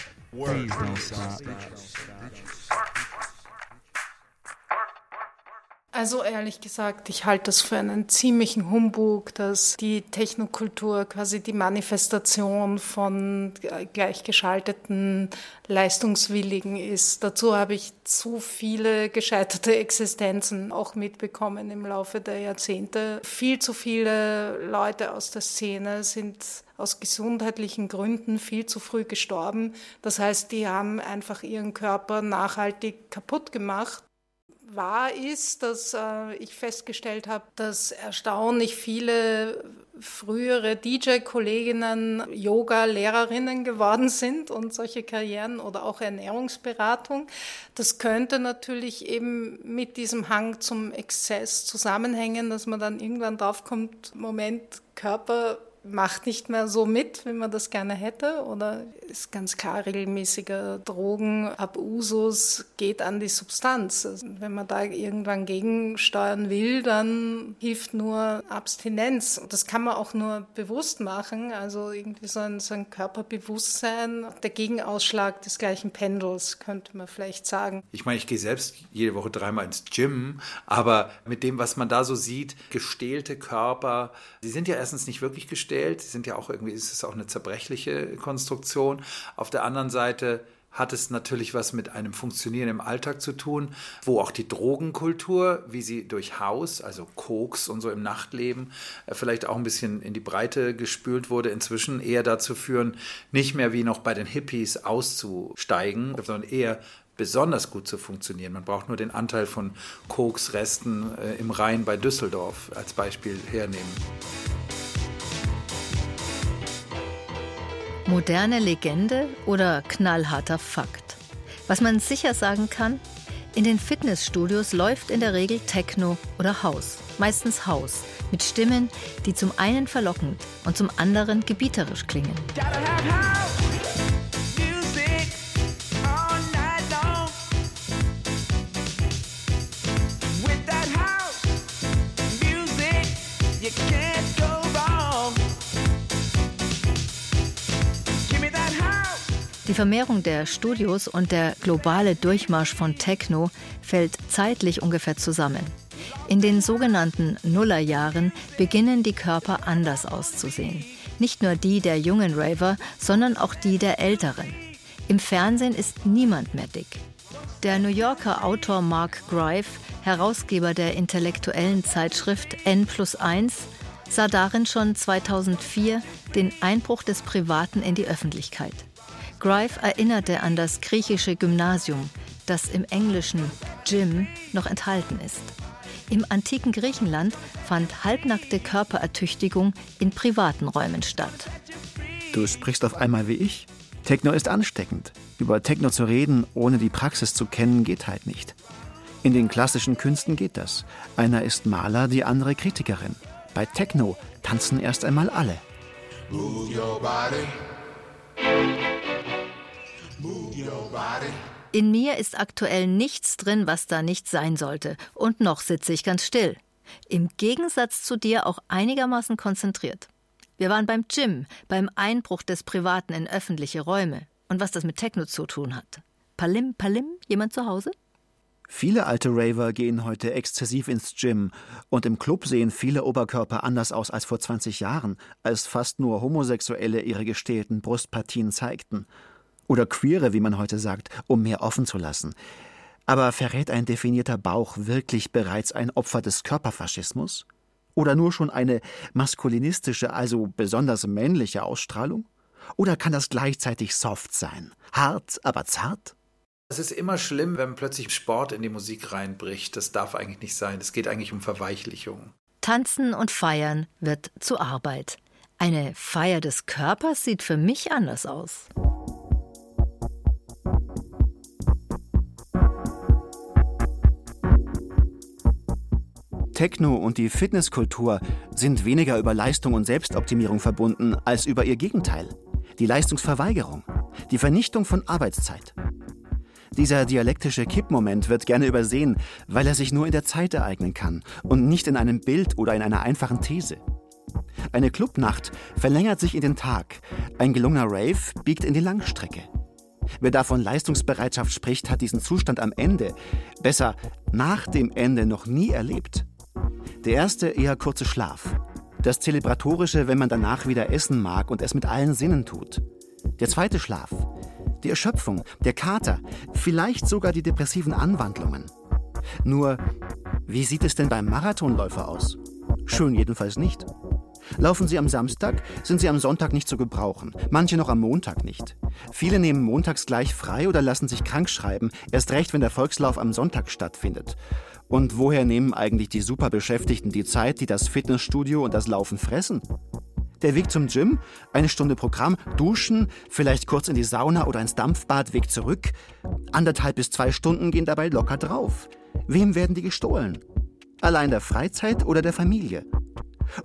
Also ehrlich gesagt, ich halte das für einen ziemlichen Humbug, dass die Technokultur quasi die Manifestation von gleichgeschalteten Leistungswilligen ist. Dazu habe ich zu viele gescheiterte Existenzen auch mitbekommen im Laufe der Jahrzehnte. Viel zu viele Leute aus der Szene sind aus gesundheitlichen Gründen viel zu früh gestorben. Das heißt, die haben einfach ihren Körper nachhaltig kaputt gemacht wahr ist, dass äh, ich festgestellt habe, dass erstaunlich viele frühere DJ-Kolleginnen Yoga-Lehrerinnen geworden sind und solche Karrieren oder auch Ernährungsberatung. Das könnte natürlich eben mit diesem Hang zum Exzess zusammenhängen, dass man dann irgendwann draufkommt, Moment, Körper macht nicht mehr so mit, wie man das gerne hätte oder ist ganz klar regelmäßiger Drogenabusus geht an die Substanz. Also wenn man da irgendwann gegensteuern will, dann hilft nur Abstinenz. Das kann man auch nur bewusst machen, also irgendwie so ein, so ein Körperbewusstsein, der Gegenausschlag des gleichen Pendels, könnte man vielleicht sagen. Ich meine, ich gehe selbst jede Woche dreimal ins Gym, aber mit dem, was man da so sieht, gestählte Körper, sie sind ja erstens nicht wirklich gestählt, gestellt. Sie sind ja auch irgendwie, ist es auch eine zerbrechliche Konstruktion. Auf der anderen Seite hat es natürlich was mit einem Funktionieren im Alltag zu tun, wo auch die Drogenkultur, wie sie durch Haus, also Koks und so im Nachtleben, äh, vielleicht auch ein bisschen in die Breite gespült wurde, inzwischen eher dazu führen, nicht mehr wie noch bei den Hippies auszusteigen, sondern eher besonders gut zu funktionieren. Man braucht nur den Anteil von Koksresten äh, im Rhein bei Düsseldorf als Beispiel hernehmen. Moderne Legende oder knallharter Fakt? Was man sicher sagen kann, in den Fitnessstudios läuft in der Regel Techno oder House, meistens House, mit Stimmen, die zum einen verlockend und zum anderen gebieterisch klingen. Die Vermehrung der Studios und der globale Durchmarsch von Techno fällt zeitlich ungefähr zusammen. In den sogenannten Nullerjahren beginnen die Körper anders auszusehen. Nicht nur die der jungen Raver, sondern auch die der älteren. Im Fernsehen ist niemand mehr dick. Der New Yorker Autor Mark Greif, Herausgeber der intellektuellen Zeitschrift N plus 1, sah darin schon 2004 den Einbruch des Privaten in die Öffentlichkeit. Grive erinnerte an das griechische Gymnasium, das im englischen Gym noch enthalten ist. Im antiken Griechenland fand halbnackte Körperertüchtigung in privaten Räumen statt. Du sprichst auf einmal wie ich. Techno ist ansteckend. Über Techno zu reden, ohne die Praxis zu kennen, geht halt nicht. In den klassischen Künsten geht das. Einer ist Maler, die andere Kritikerin. Bei Techno tanzen erst einmal alle. Move your body. In mir ist aktuell nichts drin, was da nicht sein sollte. Und noch sitze ich ganz still. Im Gegensatz zu dir auch einigermaßen konzentriert. Wir waren beim Gym, beim Einbruch des Privaten in öffentliche Räume. Und was das mit Techno zu tun hat. Palim, palim, jemand zu Hause? Viele alte Raver gehen heute exzessiv ins Gym und im Club sehen viele Oberkörper anders aus als vor 20 Jahren, als fast nur Homosexuelle ihre gestählten Brustpartien zeigten oder Queere, wie man heute sagt, um mehr offen zu lassen. Aber verrät ein definierter Bauch wirklich bereits ein Opfer des Körperfaschismus? Oder nur schon eine maskulinistische, also besonders männliche Ausstrahlung? Oder kann das gleichzeitig soft sein? Hart, aber zart? Es ist immer schlimm, wenn plötzlich Sport in die Musik reinbricht. Das darf eigentlich nicht sein. Es geht eigentlich um Verweichlichung. Tanzen und Feiern wird zu Arbeit. Eine Feier des Körpers sieht für mich anders aus. Techno und die Fitnesskultur sind weniger über Leistung und Selbstoptimierung verbunden als über ihr Gegenteil, die Leistungsverweigerung, die Vernichtung von Arbeitszeit. Dieser dialektische Kippmoment wird gerne übersehen, weil er sich nur in der Zeit ereignen kann und nicht in einem Bild oder in einer einfachen These. Eine Clubnacht verlängert sich in den Tag, ein gelungener Rave biegt in die Langstrecke. Wer davon Leistungsbereitschaft spricht, hat diesen Zustand am Ende, besser nach dem Ende noch nie erlebt. Der erste eher kurze Schlaf. Das Zelebratorische, wenn man danach wieder essen mag und es mit allen Sinnen tut. Der zweite Schlaf. Die Erschöpfung, der Kater, vielleicht sogar die depressiven Anwandlungen. Nur, wie sieht es denn beim Marathonläufer aus? Schön jedenfalls nicht. Laufen Sie am Samstag, sind Sie am Sonntag nicht zu gebrauchen, manche noch am Montag nicht. Viele nehmen montags gleich frei oder lassen sich krank schreiben, erst recht, wenn der Volkslauf am Sonntag stattfindet. Und woher nehmen eigentlich die Superbeschäftigten die Zeit, die das Fitnessstudio und das Laufen fressen? Der Weg zum Gym, eine Stunde Programm, duschen, vielleicht kurz in die Sauna oder ins Dampfbad, Weg zurück. Anderthalb bis zwei Stunden gehen dabei locker drauf. Wem werden die gestohlen? Allein der Freizeit oder der Familie?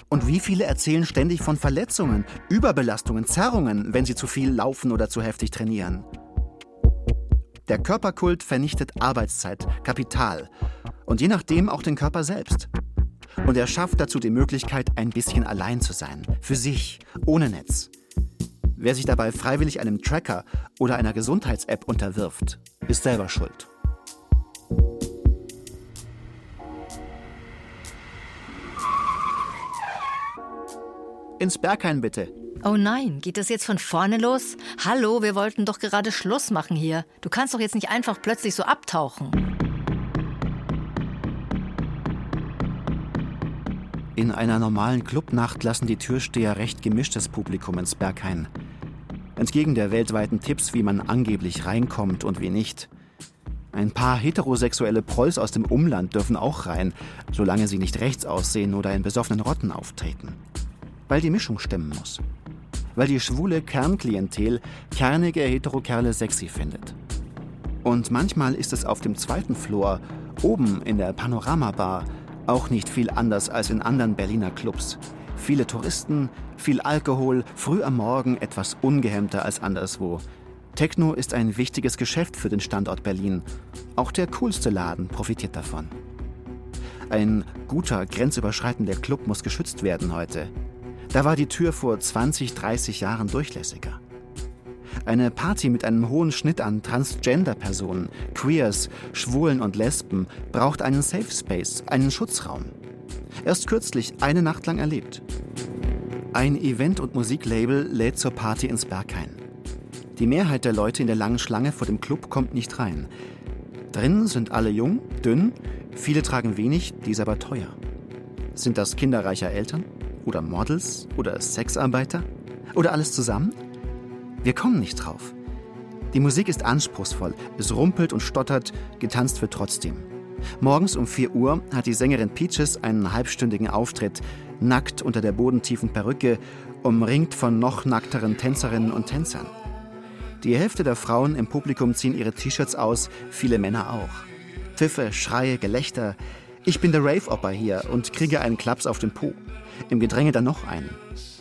Und wie viele erzählen ständig von Verletzungen, Überbelastungen, Zerrungen, wenn sie zu viel laufen oder zu heftig trainieren? Der Körperkult vernichtet Arbeitszeit, Kapital und je nachdem auch den Körper selbst. Und er schafft dazu die Möglichkeit, ein bisschen allein zu sein, für sich, ohne Netz. Wer sich dabei freiwillig einem Tracker oder einer Gesundheits-App unterwirft, ist selber schuld. Ins Berghain bitte. Oh nein, geht das jetzt von vorne los? Hallo, wir wollten doch gerade Schluss machen hier. Du kannst doch jetzt nicht einfach plötzlich so abtauchen. In einer normalen Clubnacht lassen die Türsteher recht gemischtes Publikum ins Berghain. Entgegen der weltweiten Tipps, wie man angeblich reinkommt und wie nicht. Ein paar heterosexuelle Prolls aus dem Umland dürfen auch rein, solange sie nicht rechts aussehen oder in besoffenen Rotten auftreten weil die Mischung stimmen muss. Weil die schwule Kernklientel kernige Heterokerle sexy findet. Und manchmal ist es auf dem zweiten Floor, oben in der Panoramabar, auch nicht viel anders als in anderen Berliner Clubs. Viele Touristen, viel Alkohol, früh am Morgen etwas ungehemmter als anderswo. Techno ist ein wichtiges Geschäft für den Standort Berlin. Auch der coolste Laden profitiert davon. Ein guter, grenzüberschreitender Club muss geschützt werden heute. Da war die Tür vor 20, 30 Jahren durchlässiger. Eine Party mit einem hohen Schnitt an Transgender-Personen, Queers, Schwulen und Lesben braucht einen Safe Space, einen Schutzraum. Erst kürzlich eine Nacht lang erlebt. Ein Event- und Musiklabel lädt zur Party ins Berghain. Die Mehrheit der Leute in der langen Schlange vor dem Club kommt nicht rein. Drin sind alle jung, dünn, viele tragen wenig, dies aber teuer. Sind das Kinder reicher Eltern? Oder Models? Oder Sexarbeiter? Oder alles zusammen? Wir kommen nicht drauf. Die Musik ist anspruchsvoll, es rumpelt und stottert, getanzt wird trotzdem. Morgens um 4 Uhr hat die Sängerin Peaches einen halbstündigen Auftritt, nackt unter der bodentiefen Perücke, umringt von noch nackteren Tänzerinnen und Tänzern. Die Hälfte der Frauen im Publikum ziehen ihre T-Shirts aus, viele Männer auch. Pfiffe, Schreie, Gelächter. Ich bin der Rave-Opper hier und kriege einen Klaps auf den Po. Im Gedränge dann noch einen.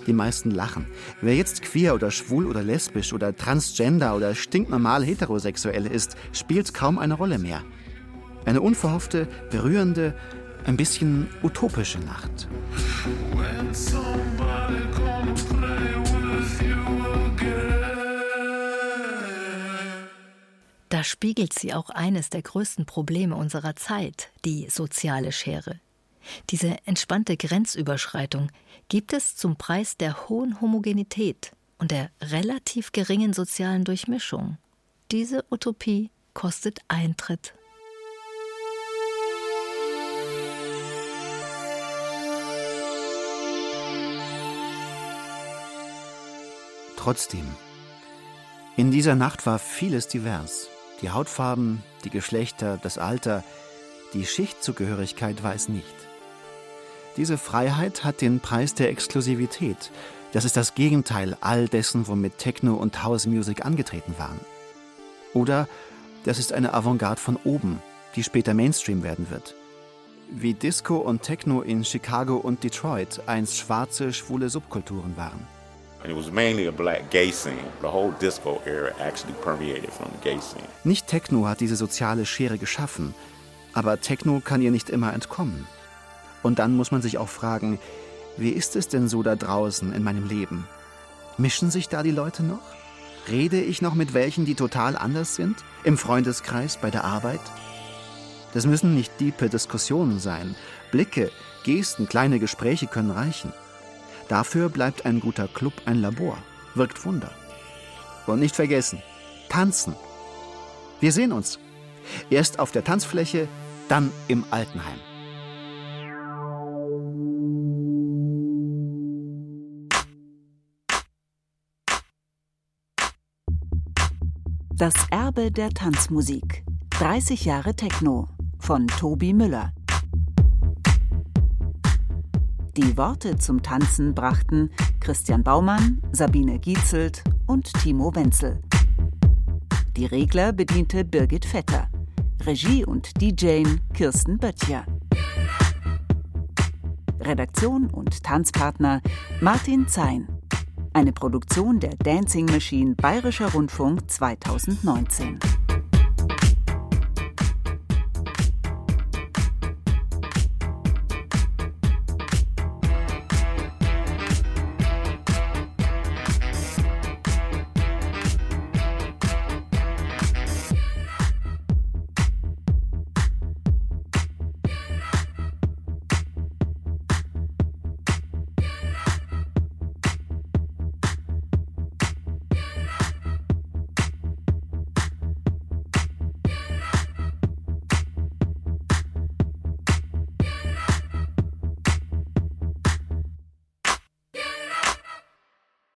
Die meisten lachen. Wer jetzt queer oder schwul oder lesbisch oder transgender oder stinknormal heterosexuell ist, spielt kaum eine Rolle mehr. Eine unverhoffte, berührende, ein bisschen utopische Nacht. Da spiegelt sie auch eines der größten Probleme unserer Zeit, die soziale Schere. Diese entspannte Grenzüberschreitung gibt es zum Preis der hohen Homogenität und der relativ geringen sozialen Durchmischung. Diese Utopie kostet Eintritt. Trotzdem, in dieser Nacht war vieles divers. Die Hautfarben, die Geschlechter, das Alter, die Schichtzugehörigkeit war es nicht. Diese Freiheit hat den Preis der Exklusivität. Das ist das Gegenteil all dessen, womit Techno und House Music angetreten waren. Oder das ist eine Avantgarde von oben, die später Mainstream werden wird. wie Disco und Techno in Chicago und Detroit einst schwarze, schwule Subkulturen waren. Nicht Techno hat diese soziale Schere geschaffen, aber Techno kann ihr nicht immer entkommen. Und dann muss man sich auch fragen, wie ist es denn so da draußen in meinem Leben? Mischen sich da die Leute noch? Rede ich noch mit welchen, die total anders sind? Im Freundeskreis, bei der Arbeit? Das müssen nicht diepe Diskussionen sein. Blicke, Gesten, kleine Gespräche können reichen. Dafür bleibt ein guter Club ein Labor, wirkt Wunder. Und nicht vergessen, tanzen. Wir sehen uns. Erst auf der Tanzfläche, dann im Altenheim. Das Erbe der Tanzmusik. 30 Jahre Techno von Tobi Müller. Die Worte zum Tanzen brachten Christian Baumann, Sabine Gietzelt und Timo Wenzel. Die Regler bediente Birgit Vetter. Regie und DJ Kirsten Böttcher. Redaktion und Tanzpartner Martin Zein. Eine Produktion der Dancing Machine Bayerischer Rundfunk 2019.